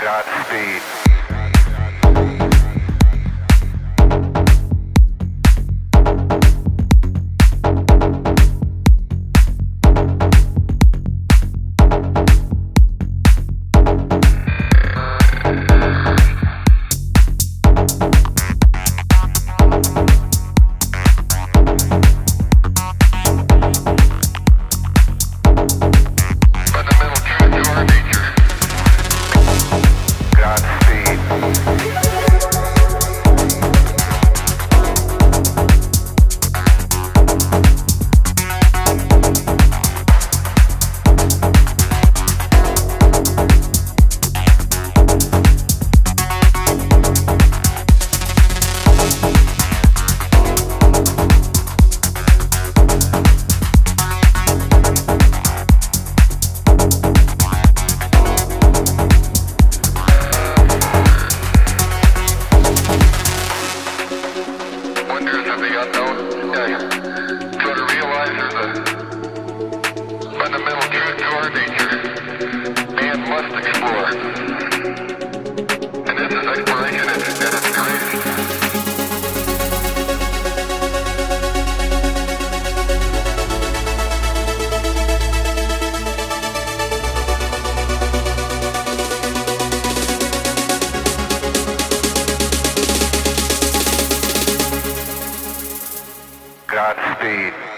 Godspeed. Wonders of the unknown. Yeah. So to realize there's a fundamental truth to our nature, man must explore. Godspeed.